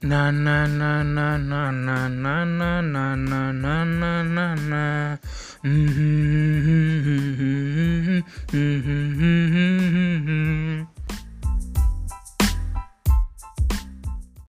Na na na na na na na na na na na na na na. Mm-hmm.